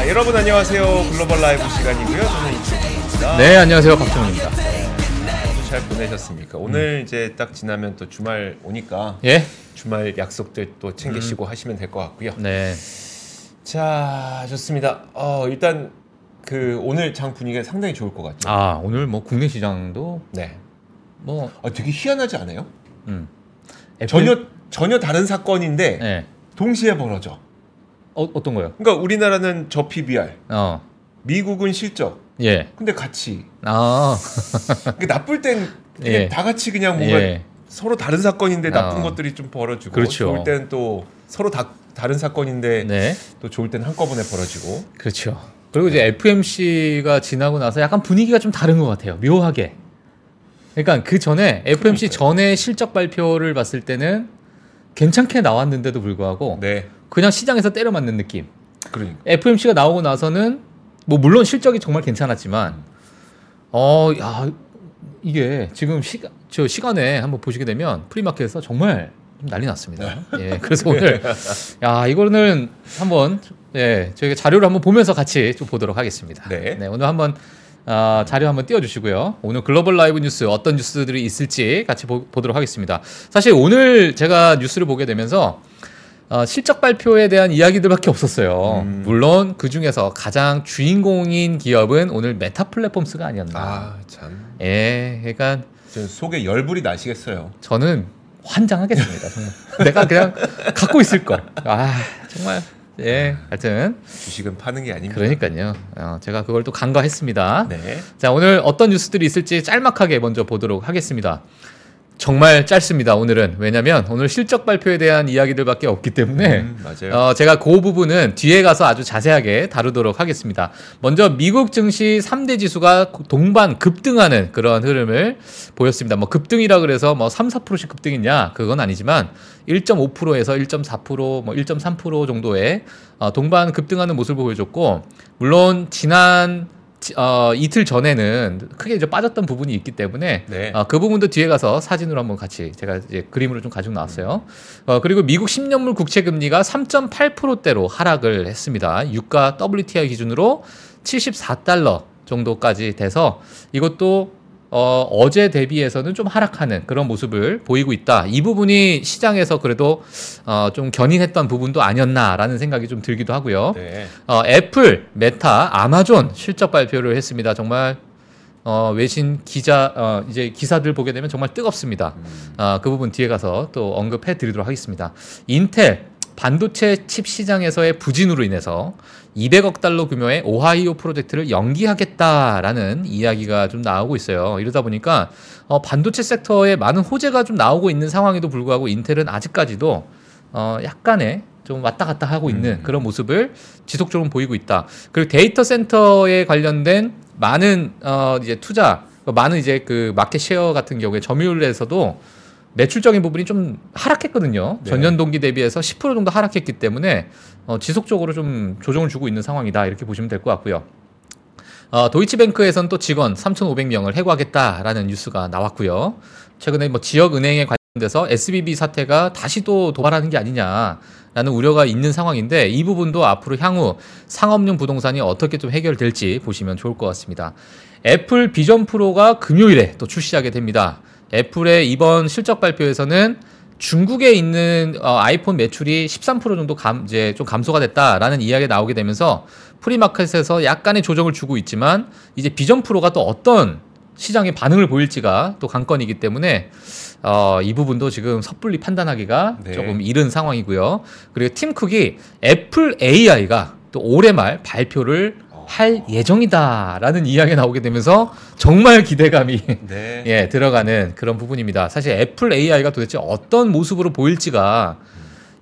자, 여러분 안녕하세요. 글로벌 라이브 시간이고요. 저는 이준입니다. 네, 안녕하세요. 박정훈입니다. 잘 보내셨습니까? 오늘 이제 딱 지나면 또 주말 오니까 예? 주말 약속들 또 챙기시고 하시면 될 것 같고요. 네. 자, 좋습니다. 어, 일단 그 오늘 장 분위기가 상당히 좋을 것 같아요. 아, 오늘 뭐 국내 시장도 네. 뭐 아, 되게 희한하지 않아요? 음. 애플- 전혀 전혀 다른 사건인데 네. 동시에 동시에 벌어져. 어, 어떤 거요? 그러니까 우리나라는 저 PBR, 어. 미국은 실적. 예. 근데 같이 아. 그게 나쁠 땐 예. 다 같이 그냥 뭔가 예. 서로 다른 사건인데 나쁜 어. 것들이 좀 벌어지고 그렇죠. 좋을 때는 또 서로 다 다른 사건인데 네. 또 좋을 때는 한꺼번에 벌어지고 그렇죠. 그리고 이제 FMC가 지나고 나서 약간 분위기가 좀 다른 것 같아요. 묘하게. 그러니까 그 전에 FMC 전에 실적 발표를 봤을 때는 괜찮게 나왔는데도 불구하고 네 그냥 시장에서 때려 맞는 느낌. 그러니까 FMC가 나오고 나서는 뭐 물론 실적이 정말 괜찮았지만 어, 야, 이게 지금 시간 저 시간에 한번 보시게 되면 프리마켓에서 정말 좀 난리 났습니다. 예. 그래서 오늘 야, 이거는 한번 예, 저희가 자료를 한번 보면서 같이 좀 보도록 하겠습니다. 네. 오늘 한번 아, 자료 한번 띄워주시고요. 오늘 글로벌 라이브 뉴스 어떤 뉴스들이 있을지 같이 보, 보도록 하겠습니다. 사실 오늘 제가 뉴스를 보게 되면서 어, 실적 발표에 대한 이야기들밖에 없었어요. 음. 물론 그 중에서 가장 주인공인 기업은 오늘 메타 플랫폼스가 아니었나. 아 참 예, 그러니까 속에 열불이 나시겠어요. 저는 환장하겠습니다. 정말 내가 그냥 갖고 있을 걸. 아 정말 예, 하여튼 주식은 파는 게 아닙니다. 그러니까요. 어, 제가 그걸 또 간과했습니다. 네. 자 오늘 어떤 뉴스들이 있을지 짤막하게 먼저 보도록 하겠습니다. 정말 짧습니다. 오늘은 왜냐하면 오늘 실적 발표에 대한 이야기들밖에 없기 때문에 음, 맞아요. 어, 제가 그 부분은 뒤에 가서 아주 자세하게 다루도록 하겠습니다. 먼저 미국 증시 3대 지수가 동반 급등하는 그런 흐름을 보였습니다. 뭐 급등이라 그래서 뭐 3, 4%씩 급등이냐 그건 아니지만 1.5%에서 1.4%, 뭐 1.3% 정도의 어, 동반 급등하는 모습을 보여줬고 물론 지난 지- 어, 이틀 전에는 크게 이제 빠졌던 부분이 있기 때문에 네. 어, 그 부분도 뒤에 가서 사진으로 한번 같이 제가 이제 그림으로 좀 가지고 나왔어요. 어, 그리고 미국 10년물 국채 금리가 3.8%대로 하락을 했습니다. 유가 WTI 기준으로 74달러 정도까지 돼서 이것도 어, 어제 대비해서는 좀 하락하는 그런 모습을 보이고 있다. 이 부분이 시장에서 그래도 어, 좀 견인했던 부분도 아니었나라는 생각이 좀 들기도 하고요. 네. 어, 애플, 메타, 아마존 실적 발표를 했습니다. 정말 어, 외신 기자 어, 이제 기사들 보게 되면 정말 뜨겁습니다. 음. 아, 그 부분 뒤에 가서 또 언급해 드리도록 하겠습니다. 인텔 반도체 칩 시장에서의 부진으로 인해서 200억 달러 규모의 오하이오 프로젝트를 연기하겠다라는 이야기가 좀 나오고 있어요. 이러다 보니까 어, 반도체 섹터에 많은 호재가 좀 나오고 있는 상황에도 불구하고 인텔은 아직까지도 어, 약간의 좀 왔다 갔다 하고 있는 음. 그런 모습을 지속적으로 보이고 있다. 그리고 데이터 센터에 관련된 많은 어, 이제 투자, 많은 이제 그 market share 같은 경우에 점유율에서도 매출적인 부분이 좀 하락했거든요. 네. 전년 동기 대비해서 10% 정도 하락했기 때문에 어, 지속적으로 좀 조정을 주고 있는 상황이다 이렇게 보시면 될 것 같고요. 어, 도이치뱅크에서는 또 직원 3,500명을 해고하겠다라는 뉴스가 나왔고요. 최근에 뭐 지역 은행에 관련돼서 SBB 사태가 다시 또 도발하는 게 아니냐 라는 우려가 있는 상황인데 이 부분도 앞으로 향후 상업용 부동산이 어떻게 좀 해결될지 보시면 좋을 것 같습니다. 애플 비전 프로가 금요일에 또 출시하게 됩니다. 애플의 이번 실적 발표에서는 중국에 있는 어, 아이폰 매출이 13% 정도 감, 이제 좀 감소가 됐다라는 이야기가 나오게 되면서 premarket에서 약간의 조정을 주고 있지만 이제 비전 프로가 또 어떤 시장의 반응을 보일지가 또 관건이기 때문에 어, 이 부분도 지금 섣불리 판단하기가 네. 조금 이른 상황이고요. 그리고 팀 쿡이 애플 AI가 또 올해 말 발표를 할 예정이다라는 이야기가 나오게 되면서 정말 기대감이 네. 예, 들어가는 그런 부분입니다. 사실 애플 AI가 도대체 어떤 모습으로 보일지가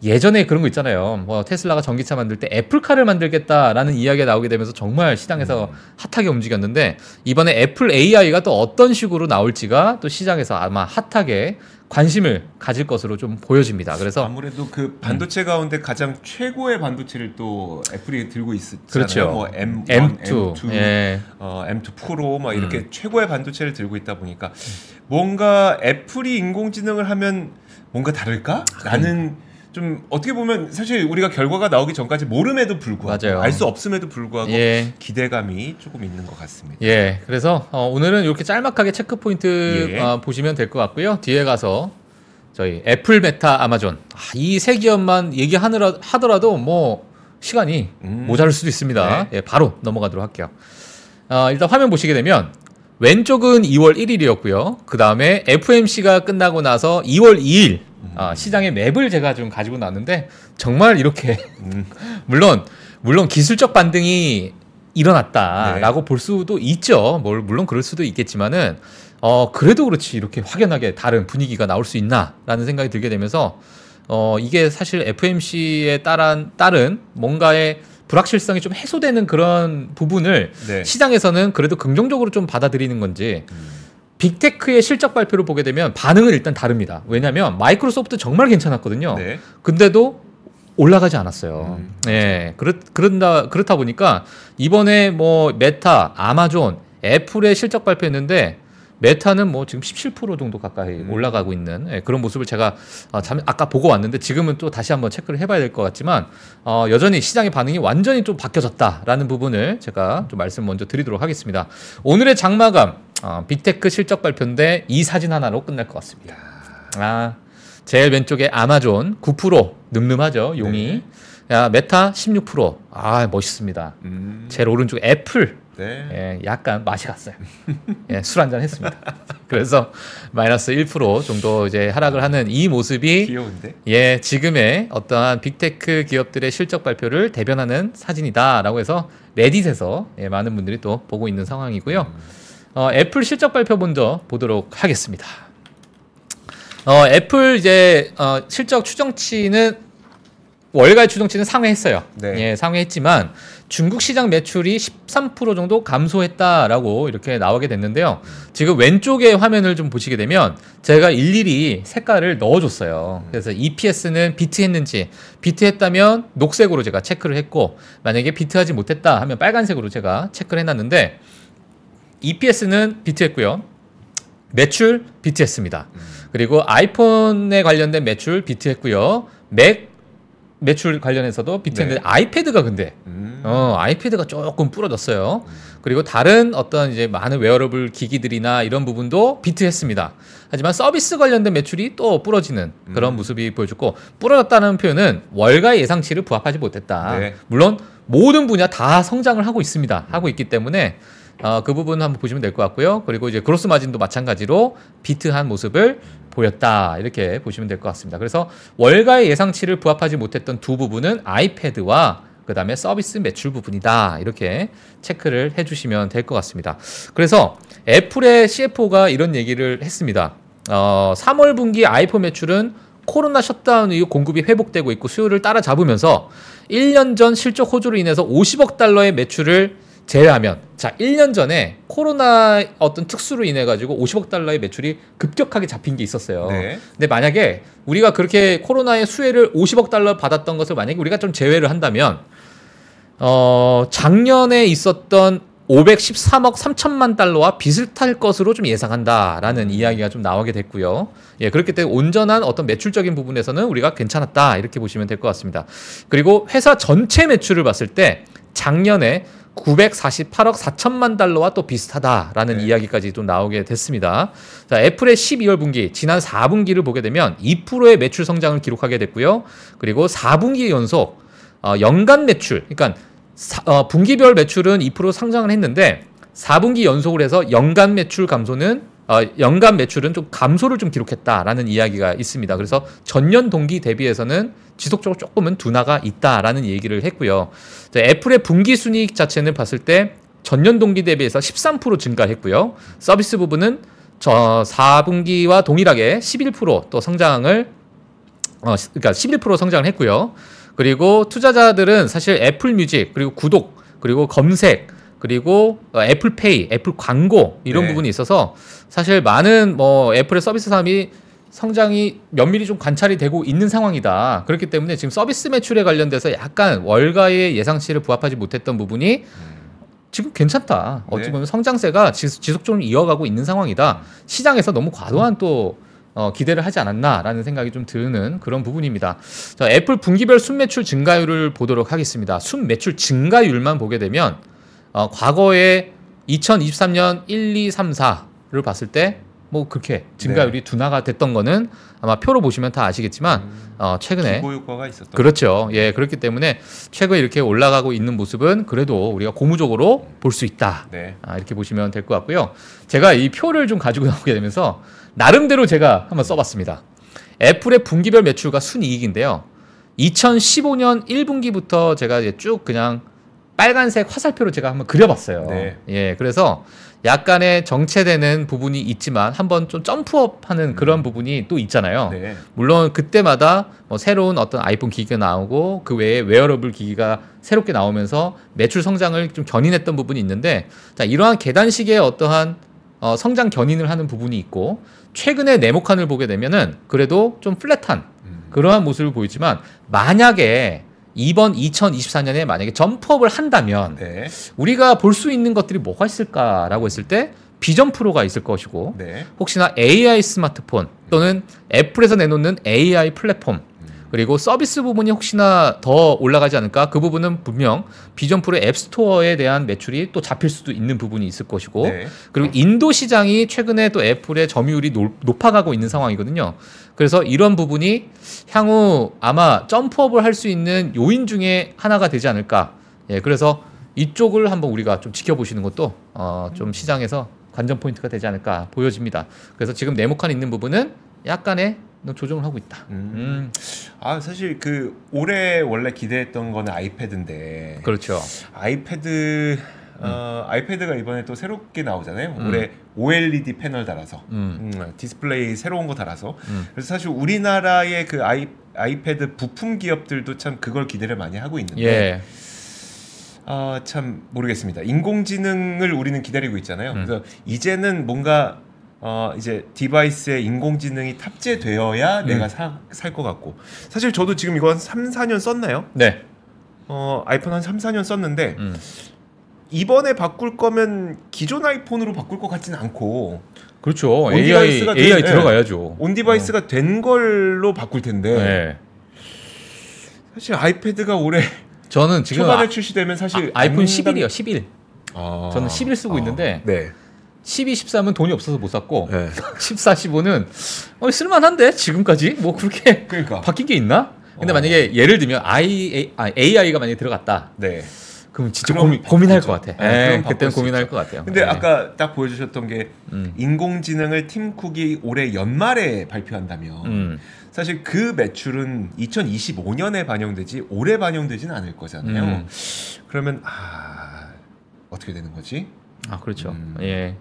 예전에 그런 거 있잖아요. 뭐 테슬라가 전기차 만들 때 애플카를 만들겠다라는 이야기가 나오게 되면서 정말 시장에서 핫하게 움직였는데 이번에 애플 AI가 또 어떤 식으로 나올지가 또 시장에서 아마 핫하게 관심을 가질 것으로 좀 보여집니다. 그래서 아무래도 그 반도체 가운데 가장 최고의 반도체를 또 애플이 들고 있잖아요. 그렇죠. 뭐 M1, M2, M2, 예. 어, M2 프로 막 이렇게 최고의 반도체를 들고 있다 보니까 뭔가 애플이 인공지능을 하면 뭔가 다를까? 라는 좀 어떻게 보면 사실 우리가 결과가 나오기 전까지 모름에도 불구하고. 알 수 없음에도 불구하고 예. 기대감이 조금 있는 것 같습니다. 예, 그래서 어, 오늘은 이렇게 짤막하게 체크 포인트 예. 어, 보시면 될 것 같고요. 뒤에 가서 저희 애플, 메타, 아마존 이 세 기업만 얘기하느라 하더라도 뭐 시간이 음. 모자랄 수도 있습니다. 네. 예, 바로 넘어가도록 할게요. 어, 일단 화면 보시게 되면 왼쪽은 2월 1일이었고요. 그 다음에 FMC가 끝나고 나서 2월 2일 아, 시장의 맵을 제가 좀 가지고 나왔는데 정말 이렇게 음. 물론 물론 기술적 반등이 일어났다라고 볼 수도 있죠. 뭘 물론 그럴 수도 있겠지만은 어 그래도 그렇지 이렇게 확연하게 다른 분위기가 나올 수 있나라는 생각이 들게 되면서 어 이게 사실 FMC에 따른 따른 뭔가의 불확실성이 좀 해소되는 그런 부분을 네. 시장에서는 그래도 긍정적으로 좀 받아들이는 건지 음. 빅테크의 실적 발표를 보게 되면 반응은 일단 다릅니다. 왜냐하면 마이크로소프트 정말 괜찮았거든요. 네. 근데도 올라가지 않았어요. 음, 예, 그렇, 그런다, 그렇다 보니까 이번에 뭐 메타, 아마존, 애플의 실적 발표했는데 메타는 뭐 지금 17% 정도 가까이 음. 올라가고 있는 예, 그런 모습을 제가 아, 잠, 아까 보고 왔는데 지금은 또 다시 한번 체크를 해봐야 될 것 같지만 어, 여전히 시장의 반응이 완전히 좀 바뀌어졌다라는 부분을 제가 좀 말씀 먼저 드리도록 하겠습니다. 오늘의 장마감 어, 빅테크 실적 발표인데 이 사진 하나로 끝날 것 같습니다. 아, 제일 왼쪽에 아마존 9% 늠름하죠 용이. 야 메타 16%. 아 멋있습니다. 음. 제일 오른쪽 애플 네. 예, 약간 맛이 갔어요. 예, 술 한잔 했습니다. 그래서 마이너스 1% 정도 이제 하락을 하는 이 모습이 귀여운데. 예, 지금의 어떠한 빅테크 기업들의 실적 발표를 대변하는 사진이다라고 해서 레딧에서 예, 많은 분들이 또 보고 있는 상황이고요. 어, 애플 실적 발표 먼저 보도록 하겠습니다. 어, 애플 이제 어, 실적 추정치는 월가의 추정치는 상회했어요. 네. 예, 상회했지만 중국 시장 매출이 13% 정도 감소했다라고 이렇게 나오게 됐는데요. 지금 왼쪽의 화면을 좀 보시게 되면 제가 일일이 색깔을 넣어줬어요. 그래서 EPS는 비트했는지 비트했다면 녹색으로 제가 체크를 했고 만약에 비트하지 못했다 하면 빨간색으로 제가 체크를 해놨는데 EPS는 비트했고요. 매출 비트했습니다. 그리고 아이폰에 관련된 매출 비트했고요. 맥 매출 관련해서도 비트했는데 아이패드가 근데 음. 어, 아이패드가 조금 부러졌어요. 그리고 다른 어떤 이제 많은 웨어러블 기기들이나 이런 부분도 beat했습니다. 하지만 서비스 관련된 매출이 또 부러지는 그런 모습이 보여졌고 부러졌다는 표현은 월가의 예상치를 부합하지 못했다. 네. 물론 모든 분야 다 성장을 하고 있습니다. 하고 있기 때문에 어, 그 부분 한번 보시면 될 것 같고요. 그리고 이제 gross margin도 마찬가지로 beat한 모습을 보였다 이렇게 보시면 될 것 같습니다. 그래서 월가의 예상치를 부합하지 못했던 두 부분은 아이패드와 그 다음에 서비스 매출 부분이다 이렇게 체크를 해주시면 될 것 같습니다. 그래서 애플의 CFO가 이런 얘기를 했습니다. 어, 3월 분기 아이폰 매출은 코로나 셧다운 이후 공급이 회복되고 있고 수요를 따라잡으면서 1년 전 실적 호조로 인해서 50억 달러의 매출을 제외하면 자 1년 전에 코로나 어떤 특수로 인해 가지고 50억 달러의 매출이 급격하게 잡힌 게 있었어요. 네. 근데 만약에 우리가 그렇게 코로나의 수혜를 50억 달러 받았던 것을 만약에 우리가 좀 제외를 한다면 어 작년에 있었던 513억 3천만 달러와 비슷할 것으로 좀 예상한다라는 이야기가 좀 나오게 됐고요. 예, 그렇기 때문에 온전한 어떤 매출적인 부분에서는 우리가 괜찮았다 이렇게 보시면 될 것 같습니다. 그리고 회사 전체 매출을 봤을 때 작년에 948억 4천만 달러와 또 비슷하다라는 네. 이야기까지 또 나오게 됐습니다. 자, 애플의 12월 분기, 지난 4분기를 보게 되면 2%의 매출 성장을 기록하게 됐고요. 그리고 4분기 연속 어, 연간 매출, 그러니까 사- 어, 분기별 매출은 2% 상장을 했는데 4분기 연속을 해서 연간 매출 감소는 어, 연간 매출은 좀 감소를 좀 기록했다라는 이야기가 있습니다. 그래서 전년 동기 대비해서는 지속적으로 조금은 둔화가 있다라는 얘기를 했고요. 자, 애플의 분기 순이익 자체는 봤을 때 전년 동기 대비해서 13% 증가했고요. 서비스 부분은 저 4분기와 동일하게 11%또 성장을 어, 시- 그러니까 11% 성장을 했고요. 그리고 투자자들은 사실 애플 뮤직 그리고 구독 그리고 검색 그리고 어, 애플페이, 애플 광고 이런 네. 부분이 있어서 사실 많은 뭐 애플의 서비스 사업이 성장이 면밀히 좀 관찰이 되고 있는 상황이다. 그렇기 때문에 지금 서비스 매출에 관련돼서 약간 월가의 예상치를 부합하지 못했던 부분이 지금 괜찮다. 어찌 네. 보면 성장세가 지- 지속적으로 이어가고 있는 상황이다. 시장에서 너무 과도한 또 어, 기대를 하지 않았나라는 생각이 좀 드는 그런 부분입니다. 자, 애플 분기별 순매출 증가율을 보도록 하겠습니다. 순매출 증가율만 보게 되면 어, 과거에 2023년 1, 2, 3, 4를 봤을 때 뭐 그렇게 증가율이 둔화가 됐던 거는 아마 표로 보시면 다 아시겠지만 어, 최근에 기고 효과가 있었던 그렇죠. 예, 그렇기 때문에 최근에 이렇게 올라가고 있는 모습은 그래도 우리가 고무적으로 볼 수 있다. 네. 아, 이렇게 보시면 될 것 같고요. 제가 이 표를 좀 가지고 나오게 되면서 나름대로 제가 한번 써봤습니다. 애플의 분기별 매출과 순이익인데요. 2015년 1분기부터 제가 이제 쭉 그냥 빨간색 화살표로 제가 한번 그려봤어요. 네. 예, 그래서 약간의 정체되는 부분이 있지만 한번 좀 jump up하는 그런 부분이 또 있잖아요. 네. 물론 그때마다 뭐 새로운 어떤 아이폰 기기가 나오고 그 외에 웨어러블 기기가 새롭게 나오면서 매출 성장을 좀 견인했던 부분이 있는데 자 이러한 계단식의 어떠한 어, 성장 견인을 하는 부분이 있고 최근에 네모칸을 보게 되면은 그래도 좀 플랫한 음. 그러한 모습을 보이지만 만약에 이번 2024년에 만약에 점프업을 한다면 네. 우리가 볼 수 있는 것들이 뭐가 있을까라고 했을 때 비전 프로가 있을 것이고 네. 혹시나 AI 스마트폰 또는 애플에서 내놓는 AI 플랫폼 그리고 서비스 부분이 혹시나 더 올라가지 않을까 그 부분은 분명 비전 프로의 앱스토어에 대한 매출이 또 잡힐 수도 있는 부분이 있을 것이고 네. 그리고 인도 시장이 최근에 또 애플의 점유율이 높- 높아가고 있는 상황이거든요. 그래서 이런 부분이 향후 아마 점프업을 할 수 있는 요인 중에 하나가 되지 않을까. 예, 그래서 이쪽을 한번 우리가 좀 지켜보시는 것도 어, 좀 시장에서 관전 포인트가 되지 않을까 보여집니다. 그래서 지금 네모칸 있는 부분은 약간의 조정을 하고 있다. 음. 음, 아 사실 그 올해 원래 기대했던 거는 아이패드인데 그렇죠. 아이패드 어, 아이패드가 이번에 또 새롭게 나오잖아요. 음. 올해 OLED 패널 달아서 음, 음, 디스플레이 새로운 거 달아서 음. 그래서 사실 우리나라의 그 아이 아이패드 부품 기업들도 참 그걸 기대를 많이 하고 있는데 예, 아참 모르겠습니다. 인공지능을 우리는 기다리고 있잖아요. 음. 그래서 이제는 뭔가 어 이제 device에 인공지능이 탑재되어야 음. 내가 살 것 같고 사실 저도 지금 이거 한 3, 4년 썼나요? 네, 어 아이폰 한 3, 4년 썼는데 음, 이번에 바꿀 거면 기존 아이폰으로 바꿀 것 같지는 않고 그렇죠. on AI device가 된- AI 예. 들어가야죠. on-device가 된 걸로 바꿀 텐데 네. 사실 아이패드가 올해 저는 지금 초반에 아, 출시되면 사실 아이폰 11이요, 11. 아. 저는 11 쓰고 아. 있는데 네. 12, 13은 돈이 없어서 못 샀고 네. 14, 15는 어, 쓸만한데 지금까지 뭐 그렇게 그러니까 바뀐 게 있나? 근데 어. 만약에 예를 들면 I, 아, AI가 만약에 들어갔다. 네. 그럼 진짜 그럼 고민, 고민할 것 바꾸죠. 같아. 네, 바꿀 그때는 수 고민할 있죠. 것 같아요. 근데 예. 아까 딱 보여주셨던 게 음, 인공지능을 팀 쿡이 올해 연말에 발표한다면 음, 사실 그 매출은 2025년에 반영되지 올해 반영되지는 않을 거잖아요. 음. 그러면 아 어떻게 되는 거지? 아 그렇죠. 음. 예.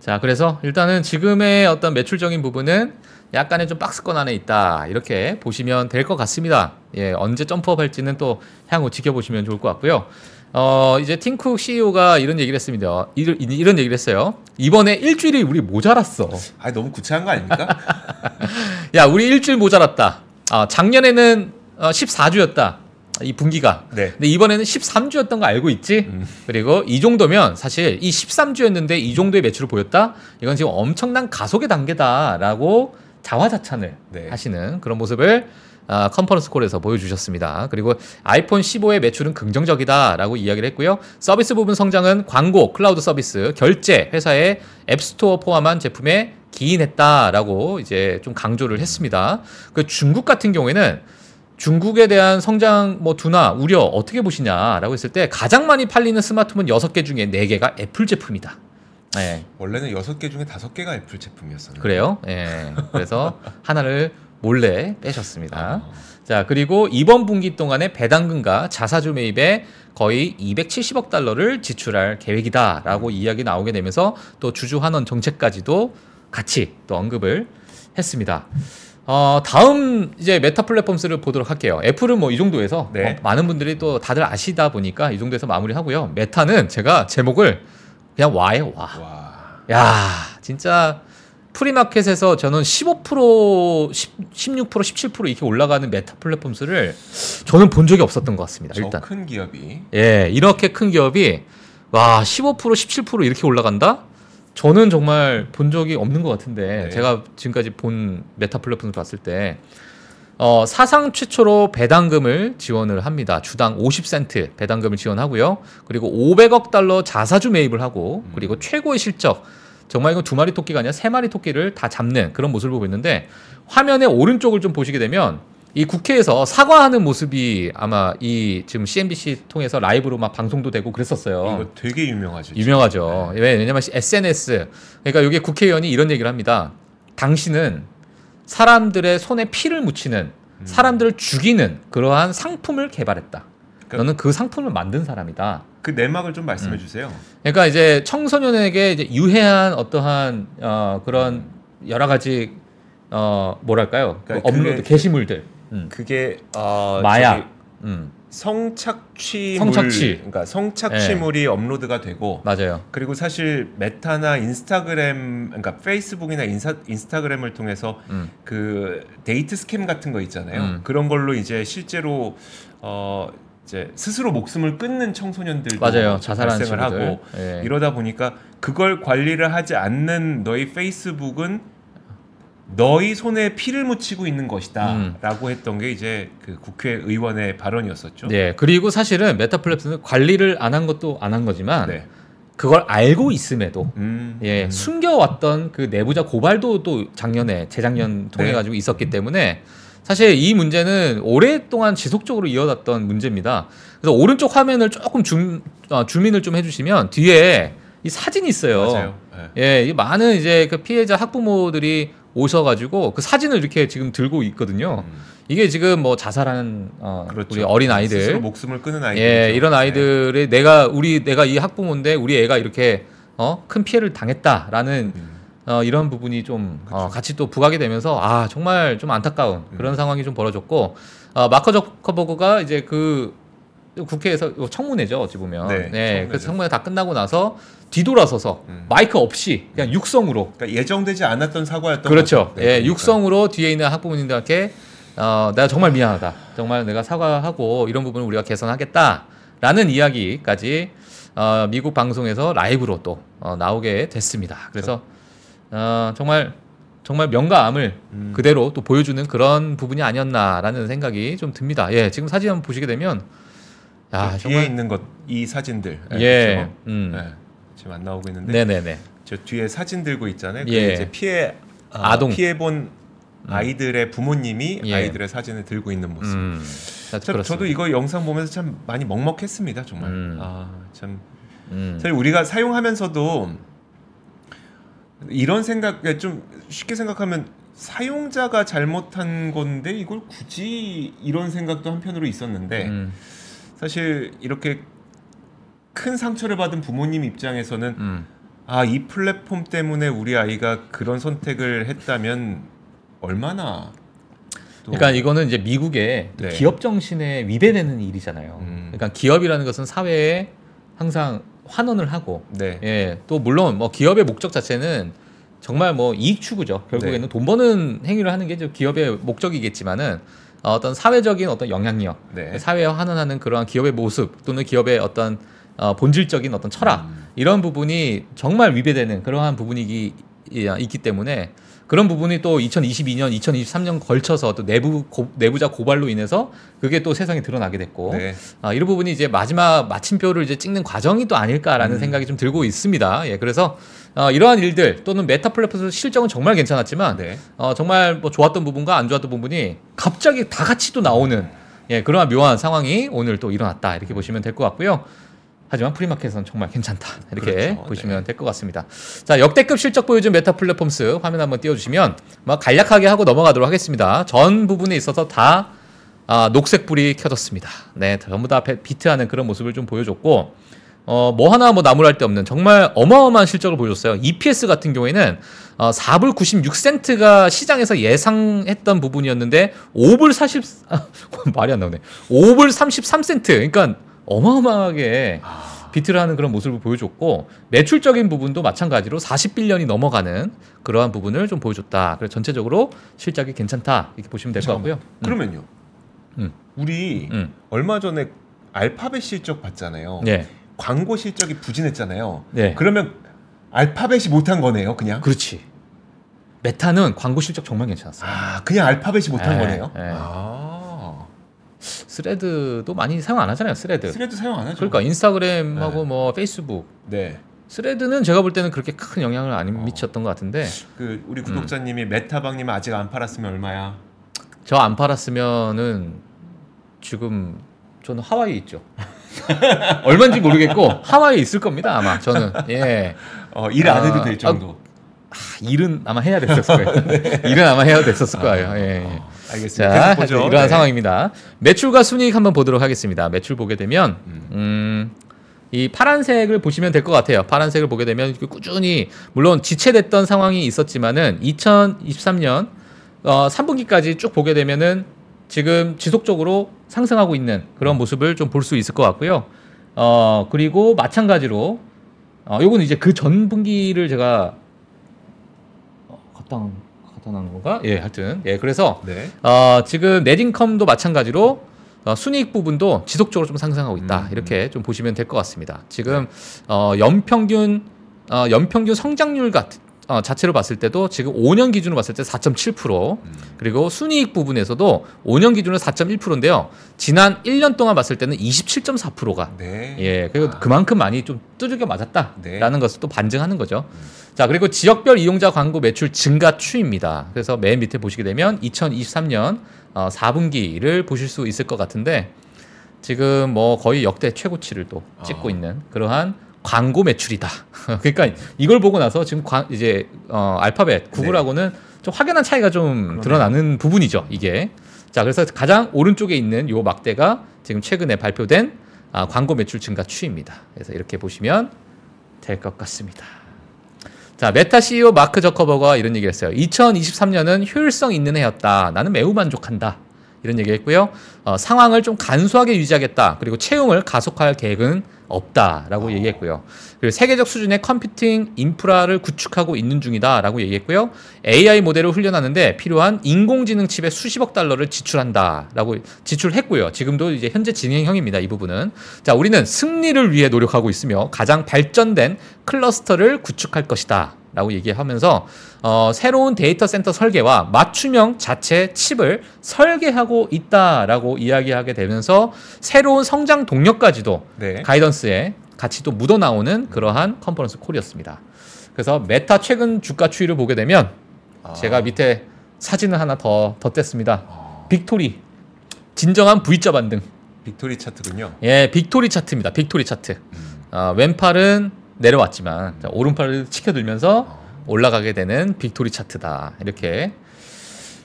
자 그래서 일단은 지금의 어떤 매출적인 부분은 약간의 좀 박스권 안에 있다 이렇게 보시면 될 것 같습니다. 예 언제 점프업 할지는 또 향후 지켜보시면 좋을 것 같고요. 어 이제 팀쿡 CEO가 이런 얘기를 했습니다. 이런, 이런 얘기를 했어요. 이번에 일주일이 우리 모자랐어. 아 너무 구차한 거 아닙니까? 야 우리 일주일 모자랐다. 아 작년에는 어, 14주였다. 이 분기가. 네. 근데 이번에는 13주였던 거 알고 있지? 음. 그리고 이 정도면 사실 이 13주였는데 이 정도의 매출을 보였다? 이건 지금 엄청난 가속의 단계다라고 자화자찬을 네. 하시는 그런 모습을 아, conference call에서 보여주셨습니다. 그리고 아이폰 15의 매출은 긍정적이다라고 이야기를 했고요. 서비스 부분 성장은 광고, 클라우드 서비스, 결제, 회사의 앱스토어 포함한 제품에 기인했다라고 이제 좀 강조를 했습니다. 그 중국 같은 경우에는 중국에 대한 성장 뭐 둔화 우려 어떻게 보시냐라고 했을 때 가장 많이 팔리는 스마트폰 6개 중에 4개가 애플 제품이다. 네, 원래는 여섯 개 중에 다섯 개가 애플 제품이었었는데. 그래요. 예. 그래서 하나를 몰래 빼셨습니다. 아, 자, 그리고 이번 분기 동안에 배당금과 자사주 매입에 거의 270억 달러를 지출할 계획이다라고 이야기 나오게 되면서 또 주주 환원 정책까지도 같이 또 언급을 했습니다. 어, 다음 이제 메타 플랫폼스를 보도록 할게요. 애플은 뭐 이 정도에서 네. 어, 많은 분들이 또 다들 아시다 보니까 이 정도에서 마무리하고요. 메타는 제가 제목을 그냥 와요, 와. 와. 야, 진짜 pre-market에서 저는 15%, 10, 16%, 17% 이렇게 올라가는 메타 플랫폼스를 저는 본 적이 없었던 것 같습니다. 일단. 저큰 기업이 예, 이렇게 큰 기업이 와, 15%, 17% 이렇게 올라간다? 저는 정말 본 적이 없는 것 같은데 네. 제가 지금까지 본 메타 플랫폼을 봤을 때 어, 사상 최초로 배당금을 지원을 합니다. 주당 50센트 배당금을 지원하고요. 그리고 500억 달러 자사주 매입을 하고 그리고 최고의 실적 정말 이거 두 마리 토끼가 아니라 세 마리 토끼를 다 잡는 그런 모습을 보고 있는데 화면의 오른쪽을 좀 보시게 되면 이 국회에서 사과하는 모습이 아마 이 지금 CNBC 통해서 라이브로 막 방송도 되고 그랬었어요. 이거 되게 유명하죠. 유명하죠. 왜? 왜냐면 SNS. 그러니까 여기 국회의원이 이런 얘기를 합니다. 당신은 사람들의 손에 피를 묻히는 사람들을 죽이는 그러한 상품을 개발했다. 그러니까- 너는 그 상품을 만든 사람이다. 그 내막을 좀 음. 말씀해 주세요. 그러니까 이제 청소년에게 이제 유해한 어떠한 어, 그런 여러 가지 어 뭐랄까요? 그 그러니까 업로드 그게- 게시물들, 음. 그게 어, 마약, 저기 음. 성착취물, 성착취. 그러니까 성착취물이 업로드가 되고 맞아요. 그리고 사실 메타나 인스타그램, 그러니까 페이스북이나 인사, 인스타그램을 통해서 음. 그 데이트 scam 같은 거 있잖아요. 음. 그런 걸로 이제 실제로 어 이제 스스로 목숨을 끊는 청소년들도 맞아요. 발생을. 하고 예. 이러다 보니까 그걸 관리를 하지 않는 너희 페이스북은 너희 손에 피를 묻히고 있는 음. 것이다라고 했던 게 이제 그 국회의원의 발언이었었죠. 네, 그리고 사실은 메타 플랫폼은 관리를 안 한 것도 안 한 거지만 네. 그걸 알고 있음에도 음, 예, 음. 숨겨왔던 그 내부자 고발도 또 작년에 재작년 통해 네. 가지고 있었기 때문에 사실 이 문제는 오랫동안 지속적으로 이어왔던 문제입니다. 그래서 오른쪽 화면을 조금 줌 어, 줌인을 좀 해주시면 뒤에 이 사진이 있어요. 맞아요. 네. 예, 이 많은 이제 그 피해자 학부모들이 오셔가지고 그 사진을 이렇게 지금 들고 있거든요. 음, 이게 지금 뭐 자살하는 어, 그렇죠. 우리 어린 아이들 목숨을 끊은 아이들. 예, 이런 아이들의 내가 우리 내가 이 학부모인데 우리 애가 이렇게 어, 큰 피해를 당했다라는 음. 어, 이런 부분이 좀 어, 같이 또 부각이 되면서 아 정말 좀 안타까운 음. 그런 상황이 좀 벌어졌고 어, 마커 저커버그가 이제 그 국회에서 청문회죠 어찌 보면 네, 청문회죠. 그래서 청문회 다 끝나고 나서 뒤돌아서서 음. 마이크 없이 그냥 육성으로 그러니까 예정되지 않았던 사과였던 그렇죠. 네, 예, 그러니까. 육성으로 뒤에 있는 학부모님들께 어, 내가 정말 미안하다. 정말 내가 사과하고 이런 부분을 우리가 개선하겠다라는 이야기까지 어, 미국 방송에서 라이브로 또 어, 나오게 됐습니다. 그래서 어, 정말 정말 명가함을 음. 그대로 또 보여주는 그런 부분이 아니었나라는 생각이 좀 듭니다. 예, 지금 사진 한번 보시게 되면 야저 뒤에 정말 있는 것 이 사진들. 네, 예, 그렇죠? 음, 네, 지금 안 나오고 있는데 네네네, 저 뒤에 사진 들고 있잖아요. 예. 이제 피해 아, 아동. 피해 본 아이들의 부모님이 예. 아이들의 사진을 들고 있는 모습. 음, 자, 참. 저도 이거 영상 보면서 참 많이 먹먹했습니다, 정말. 음. 아, 참 음, 사실 우리가 사용하면서도 이런 생각에 좀 쉽게 생각하면 사용자가 잘못한 건데 이걸 굳이 이런 생각도 한편으로 있었는데 음, 사실 이렇게 큰 상처를 받은 부모님 입장에서는 음. 아이 플랫폼 때문에 우리 아이가 그런 선택을 했다면 얼마나 또 그러니까 이거는 이제 미국의 네. 기업 정신에 위배되는 일이잖아요. 음. 그러니까 기업이라는 것은 사회에 항상 환원을 하고, 네. 예, 또 물론 뭐 기업의 목적 자체는 정말 뭐 이익 추구죠. 결국에는 네. 돈 버는 행위를 하는 게 기업의 목적이겠지만은 어, 어떤 사회적인 어떤 영향력, 네. 사회에 환원하는 그러한 기업의 모습 또는 기업의 어떤 어, 본질적인 어떤 철학 음. 이런 부분이 정말 위배되는 그러한 부분이 있기 때문에 그런 부분이 또 2022년, 2023년 걸쳐서 또 내부 고, 내부자 고발로 인해서 그게 또 세상에 드러나게 됐고 네. 아, 이런 부분이 이제 마지막 마침표를 이제 찍는 과정이 또 아닐까라는 음. 생각이 좀 들고 있습니다. 예, 그래서 어, 이러한 일들 또는 메타 플랫폼에서 실적은 정말 괜찮았지만 네. 어, 정말 뭐 좋았던 부분과 안 좋았던 부분이 갑자기 다 같이 또 나오는 예, 그러한 묘한 상황이 오늘 또 일어났다 이렇게 보시면 될 것 같고요. 하지만 pre-market은 정말 괜찮다 이렇게 그렇죠. 보시면 될것 같습니다. 자 역대급 실적 보여준 메타 플랫폼스 화면 한번 띄워주시면 막 간략하게 하고 넘어가도록 하겠습니다. 전 부분에 있어서 다 아, 녹색 불이 켜졌습니다. 네, 전부 다 배- beat하는 그런 모습을 좀 보여줬고 어, 뭐 하나 뭐 나무랄 데 없는 정말 어마어마한 실적을 보여줬어요. EPS 같은 경우에는 어, 4불 96센트가 시장에서 예상했던 부분이었는데 5불 40 아, 말이 안 나오네. 5불 33센트. 그러니까 어마어마하게 비트를 하는 그런 모습을 보여줬고 매출적인 부분도 마찬가지로 40빌런이 넘어가는 그러한 부분을 좀 보여줬다. 그래서 전체적으로 실적이 괜찮다 이렇게 보시면 될 것 같고요. 음. 그러면요. 음. 우리 음. 얼마 전에 알파벳 실적 봤잖아요. 네, 광고 실적이 부진했잖아요. 네. 그러면 알파벳이 못한 거네요, 그냥. 그렇지. 메타는 광고 실적 정말 괜찮았어요. 아, 그냥 알파벳이 못한 네, 거네요. 네. 아. 스레드도 많이 사용 안 하잖아요. 스레드. 스레드 사용 안 하죠. 그러니까 인스타그램하고 네. 뭐 페이스북 네. 스레드는 제가 볼 때는 그렇게 큰 영향을 안 어. 미쳤던 것 같은데 그 우리 구독자님이 메타방님 아직 안 팔았으면 얼마야? 저 안 팔았으면은 지금 저는 하와이에 있죠. 얼마인지 모르겠고 하와이에 있을 겁니다 아마 저는 예 어, 일 안 해도 아, 될 정도. 아, 일은 아마 해야 됐었을 거예요. 일은 아마 해야 됐었을 거예요. 예, 예. 어, 알겠습니다. 자. 이러한 네. 상황입니다. 매출과 순이익 한번 보도록 하겠습니다. 매출 보게 되면 음, 이 파란색을 보시면 될 것 같아요. 파란색을 보게 되면 꾸준히 물론 지체됐던 상황이 있었지만은 2023년 어, 3분기까지 쭉 보게 되면은 지금 지속적으로 상승하고 있는 그런 모습을 좀 볼 수 있을 것 같고요. 어 그리고 마찬가지로 어 요거는 이제 그 전 분기를 제가 갖다 놓은 건가? 예, 하여튼 예 그래서 네. 어, 지금 넷인컴도 마찬가지로 어, 순이익 부분도 지속적으로 좀 상승하고 있다 음, 이렇게 좀 보시면 될 것 같습니다. 지금 어, 연평균 어, 연평균 성장률 같 어, 자체로 봤을 때도 지금 5년 기준으로 봤을 때 4.7% 음. 그리고 순이익 부분에서도 5년 기준으로 4.1%인데요. 지난 1년 동안 봤을 때는 27.4%가 네. 예, 그리고 아. 그만큼 많이 좀 두들겨 맞았다라는 네. 것을 또 반증하는 거죠. 자, 그리고 지역별 이용자 광고 매출 증가 추입니다. 그래서 맨 밑에 보시게 되면 2023년 어, 4분기를 보실 수 있을 것 같은데 지금 뭐 거의 역대 최고치를 또 찍고 아. 있는 그러한 광고 매출이다. 그러니까 이걸 보고 나서 지금 관- 이제 어, 알파벳 구글하고는 좀 확연한 차이가 좀 네. 그러네요. 드러나는 부분이죠. 이게 자 그래서 가장 오른쪽에 있는 요 막대가 지금 최근에 발표된 아, 광고 매출 증가 추입니다. 그래서 이렇게 보시면 될 것 같습니다. 자, 메타 CEO 마크 저커버그가 이런 얘기를 했어요. 2023년은 효율성 있는 해였다. 나는 매우 만족한다. 이런 얘기 했고요. 어, 상황을 좀 간소하게 유지하겠다. 그리고 채용을 가속할 계획은 없다라고 얘기했고요. 그리고 세계적 수준의 computing 인프라를 구축하고 있는 중이다라고 얘기했고요. AI 모델을 훈련하는데 필요한 인공지능 칩에 수십억 달러를 지출한다라고 지출했고요. 지금도 이제 현재 진행형입니다. 이 부분은 자 우리는 승리를 위해 노력하고 있으며 가장 발전된 cluster를 구축할 것이다. 라고 얘기하면서 어, 새로운 데이터 센터 설계와 맞춤형 자체 칩을 설계하고 있다라고 이야기하게 되면서 새로운 성장 동력까지도 네. guidance에 같이 또 묻어 나오는 그러한 conference call이었습니다. 그래서 메타 최근 주가 추이를 보게 되면 아. 제가 밑에 사진을 하나 더 덧댔습니다. 아, victory 진정한 V자 반등. victory 차트군요. 예, victory 차트입니다. victory 차트. 음. 어, 왼팔은 내려왔지만 자, 오른팔을 치켜들면서 아. 올라가게 되는 victory 차트다. 이렇게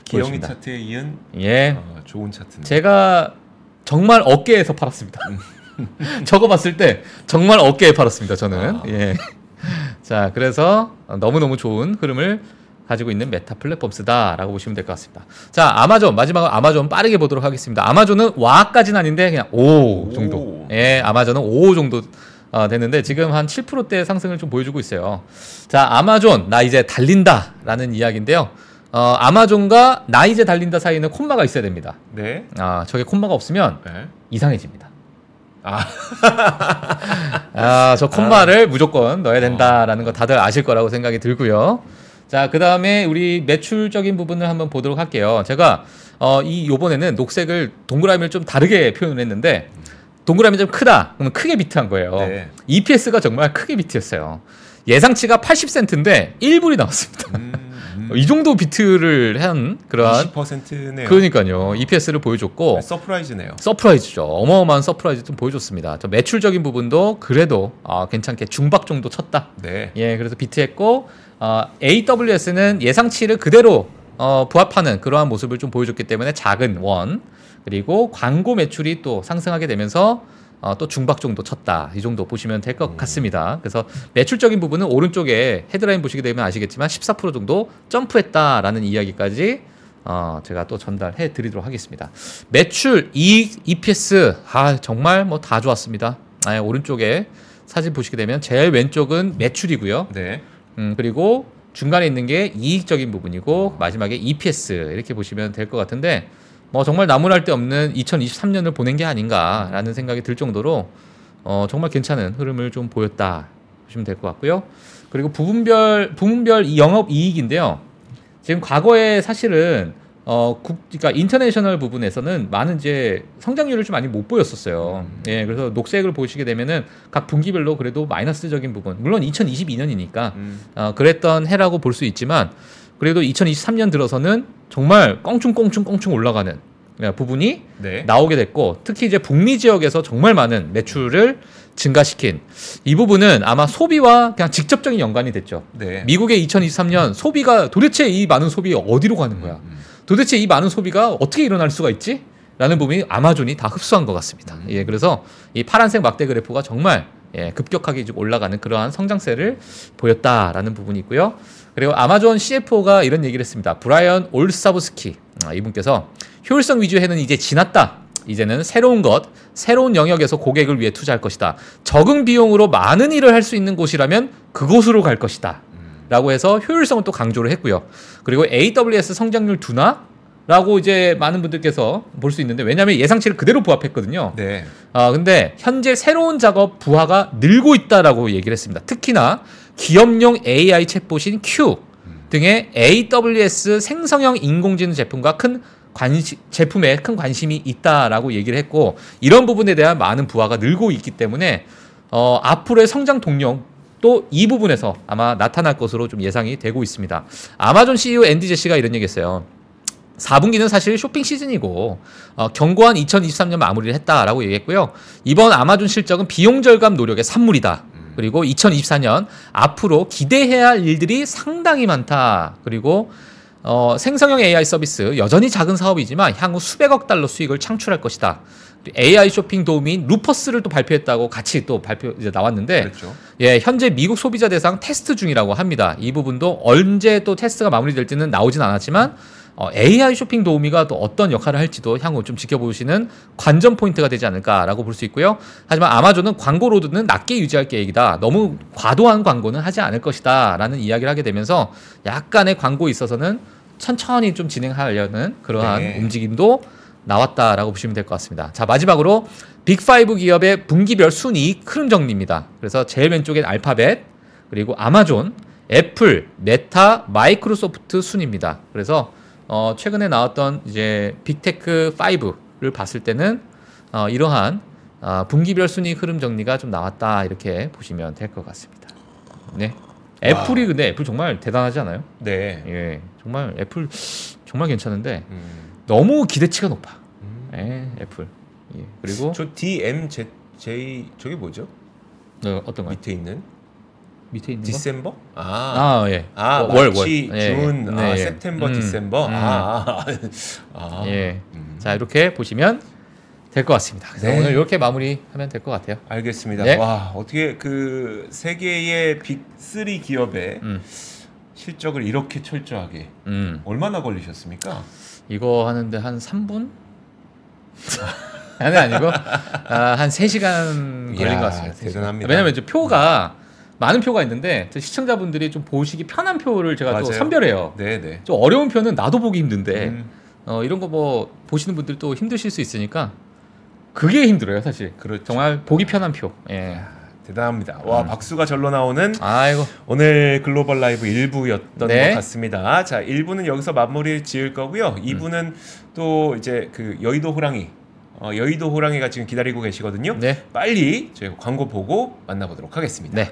기영이. 차트에 이은 예, 어, 좋은 차트입니다. 제가 정말 어깨에서 팔았습니다. 저거 봤을 때 정말 어깨에 팔았습니다. 저는. 아. 예. 자, 그래서 너무 너무 좋은 흐름을 가지고 있는 메타 플랫폼스다라고 보시면 될 것 같습니다. 자, 아마존 마지막으로 아마존 빠르게 보도록 하겠습니다. 아마존은 와까지는 아닌데 그냥 5 정도. 오. 예, 아마존은 5 정도 어, 됐는데 지금 한 7%대 상승을 좀 보여주고 있어요. 자, 아마존 나 이제 달린다라는 이야기인데요. 어, 아마존과 나 이제 달린다 사이에는 콤마가 있어야 됩니다. 네. 아, 저게 콤마가 없으면 네. 이상해집니다. 아, 아, 저 콤마를 무조건 넣어야 된다라는 거 다들 아실 거라고 생각이 들고요. 자, 그 다음에 우리 매출적인 부분을 한번 보도록 할게요. 제가 어, 이 요번에는 녹색을 동그라미를 좀 다르게 표현을 했는데 동그라미 좀 크다. 그러면 크게 beat한 거예요. 네. EPS가 정말 크게 beat였어요. 예상치가 80센트인데 1불이 나왔습니다. 음, 음. 이 정도 beat를 한 그러한 20%네요. 그러니까요. EPS를 보여줬고 surprise네요. surprise죠. 어마어마한 surprise 좀 보여줬습니다. 저 매출적인 부분도 그래도 아, 괜찮게 중박 정도 쳤다. 네. 예, 그래서 beat했고 어, AWS는 예상치를 그대로 어, 부합하는 그러한 모습을 좀 보여줬기 때문에 작은 원 그리고 광고 매출이 또 상승하게 되면서 어, 또 중박 정도 쳤다 이 정도 보시면 될 것 같습니다. 그래서 매출적인 부분은 오른쪽에 헤드라인 보시게 되면 아시겠지만 14% 정도 점프했다라는 이야기까지 어, 제가 또 전달해 드리도록 하겠습니다. 매출, 이익, EPS 아 정말 뭐 다 좋았습니다. 아, 오른쪽에 사진 보시게 되면 제일 왼쪽은 매출이고요. 네. 음, 그리고 중간에 있는 게 이익적인 부분이고 마지막에 EPS 이렇게 보시면 될 것 같은데 뭐 정말 나무랄 데 없는 2023년을 보낸 게 아닌가라는 생각이 들 정도로 어, 정말 괜찮은 흐름을 좀 보였다. 보시면 될 것 같고요. 그리고 부분별 부분별 이 영업 이익인데요. 지금 과거에 사실은 어, 국, 그러니까 인터내셔널 부분에서는 많은 이제 성장률을 좀 많이 못 보였었어요. 예, 그래서 녹색을 보시게 되면은 각 분기별로 그래도 마이너스적인 부분, 물론 2022년이니까 음. 어, 그랬던 해라고 볼 수 있지만 그래도 2023년 들어서는 정말 껑충껑충껑충 올라가는 예, 부분이 네. 나오게 됐고 특히 이제 북미 지역에서 정말 많은 매출을 증가시킨 이 부분은 아마 소비와 그냥 직접적인 연관이 됐죠. 네. 미국의 2023년 소비가 도대체 이 많은 소비 어디로 가는 거야? 음. 도대체 이 많은 소비가 어떻게 일어날 수가 있지? 라는 부분이 아마존이 다 흡수한 것 같습니다. 음. 예, 그래서 이 파란색 막대 그래프가 정말 예, 급격하게 올라가는 그러한 성장세를 보였다라는 부분이 있고요. 그리고 아마존 CFO가 이런 얘기를 했습니다. 브라이언 올사브스키 아, 이분께서 효율성 위주 해는 이제 지났다. 이제는 새로운 것, 새로운 영역에서 고객을 위해 투자할 것이다. 적은 비용으로 많은 일을 할 수 있는 곳이라면 그곳으로 갈 것이다. 라고 해서 효율성을 또 강조를 했고요. 그리고 AWS 성장률 둔화? 라고 이제 많은 분들께서 볼 수 있는데 왜냐하면 예상치를 그대로 부합했거든요. 네. 아 근데 현재 새로운 작업 부하가 늘고 있다라고 얘기를 했습니다. 특히나 기업용 AI 챗봇인 Q 등의 AWS 생성형 인공지능 제품과 큰 관시, 제품에 큰 관심이 있다라고 얘기를 했고 이런 부분에 대한 많은 부하가 늘고 있기 때문에 어, 앞으로의 성장 동력 또 이 부분에서 아마 나타날 것으로 좀 예상이 되고 있습니다. 아마존 CEO 앤디 제시가 이런 얘기했어요. 4분기는 사실 쇼핑 시즌이고 어, 견고한 2023년 마무리를 했다라고 얘기했고요. 이번 아마존 실적은 비용 절감 노력의 산물이다. 그리고 2024년 앞으로 기대해야 할 일들이 상당히 많다. 그리고 어, 생성형 AI 서비스 여전히 작은 사업이지만 향후 수백억 달러 수익을 창출할 것이다. AI 쇼핑 도우미인 루퍼스를 또 발표했다고 같이 또 발표 이제 나왔는데 그렇죠. 예, 현재 미국 소비자 대상 테스트 중이라고 합니다. 이 부분도 언제 또 테스트가 마무리될지는 나오진 않았지만 어, AI 쇼핑 도우미가 또 어떤 역할을 할지도 향후 좀 지켜보시는 관전 포인트가 되지 않을까라고 볼 수 있고요. 하지만 아마존은 광고 load는 낮게 유지할 계획이다. 너무 과도한 광고는 하지 않을 것이다라는 이야기를 하게 되면서 약간의 광고에 있어서는 천천히 좀 진행하려는 그러한 네. 움직임도 나왔다라고 보시면 될 것 같습니다. 자 마지막으로 big 5 기업의 분기별 순이익 흐름 정리입니다. 그래서 제일 왼쪽엔 알파벳 그리고 아마존, 애플, 메타, 마이크로소프트 순입니다. 그래서 어, 최근에 나왔던 이제 big tech 5를 봤을 때는 어, 이러한 어, 분기별 순이익 흐름 정리가 좀 나왔다 이렇게 보시면 될 것 같습니다. 네. 애플이 근데 애플 정말 대단하지 않아요? 네. 예, 정말 애플 정말 괜찮은데 음. 너무 기대치가 높아. 음. 예, 애플. 예. 그리고 저 DMZ J 저게 뭐죠? 어, 어떤 거요? 밑에 있는 밑에 있는 거? December? 아. 아, 예. 아, 월, 월. 마치, 예, 준, 예. 아, 네, 예. september, 음, 디셈버. 음. 아, 아, 아. 예. 음. 자, 이렇게 보시면 될 것 같습니다. 그래서 네. 오늘 이렇게 마무리하면 될 것 같아요. 알겠습니다. 네. 와, 어떻게 그 세계의 빅3 기업의 음. 실적을 이렇게 철저하게 음. 얼마나 걸리셨습니까? 이거 하는데 한 3분? 아니 아니고 아, 한 3시간 걸린 이야, 것 같습니다. 대단합니다. 왜냐면 이제 표가 많은 표가 있는데 저 시청자분들이 좀 보시기 편한 표를 제가 또 맞아요. 선별해요. 네, 네. 좀 어려운 표는 나도 보기 힘든데 음, 어, 이런 거 뭐 보시는 분들도 힘드실 수 있으니까 그게 힘들어요 사실. 그렇죠. 정말 보기 편한 표. 예. 대단합니다. 와, 음. 박수가 절로 나오는 아이고. 오늘 글로벌 라이브 1부였던 네. 것 같습니다. 자, 1부는 여기서 마무리 지을 거고요. 음. 2부는 또 이제 그 여의도 호랑이 어, 여의도 호랑이가 지금 기다리고 계시거든요. 네. 빨리 저희 광고 보고 만나보도록 하겠습니다. 네.